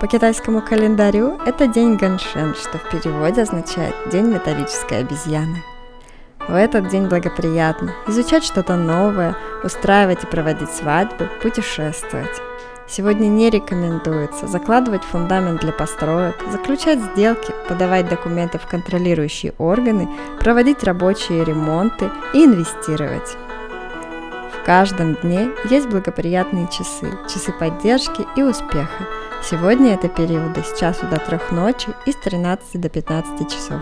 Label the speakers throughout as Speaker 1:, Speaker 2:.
Speaker 1: По китайскому календарю это день Ганшен, что в переводе означает «день металлической обезьяны». В этот день благоприятно изучать что-то новое, устраивать и проводить свадьбы, путешествовать. Сегодня не рекомендуется закладывать фундамент для построек, заключать сделки, подавать документы в контролирующие органы, проводить рабочие ремонты и инвестировать. В каждом дне есть благоприятные часы, часы поддержки и успеха. Сегодня это периоды с часу до трех ночи и с 13 до 15 часов.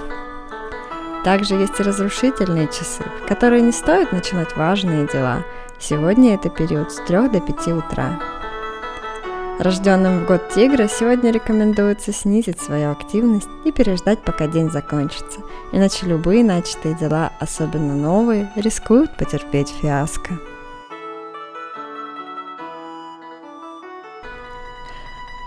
Speaker 1: Также есть и разрушительные часы, в которые не стоит начинать важные дела. Сегодня это период с 3 до 5 утра. Рожденным в год тигра сегодня рекомендуется снизить свою активность и переждать, пока день закончится, иначе любые начатые дела, особенно новые, рискуют потерпеть фиаско.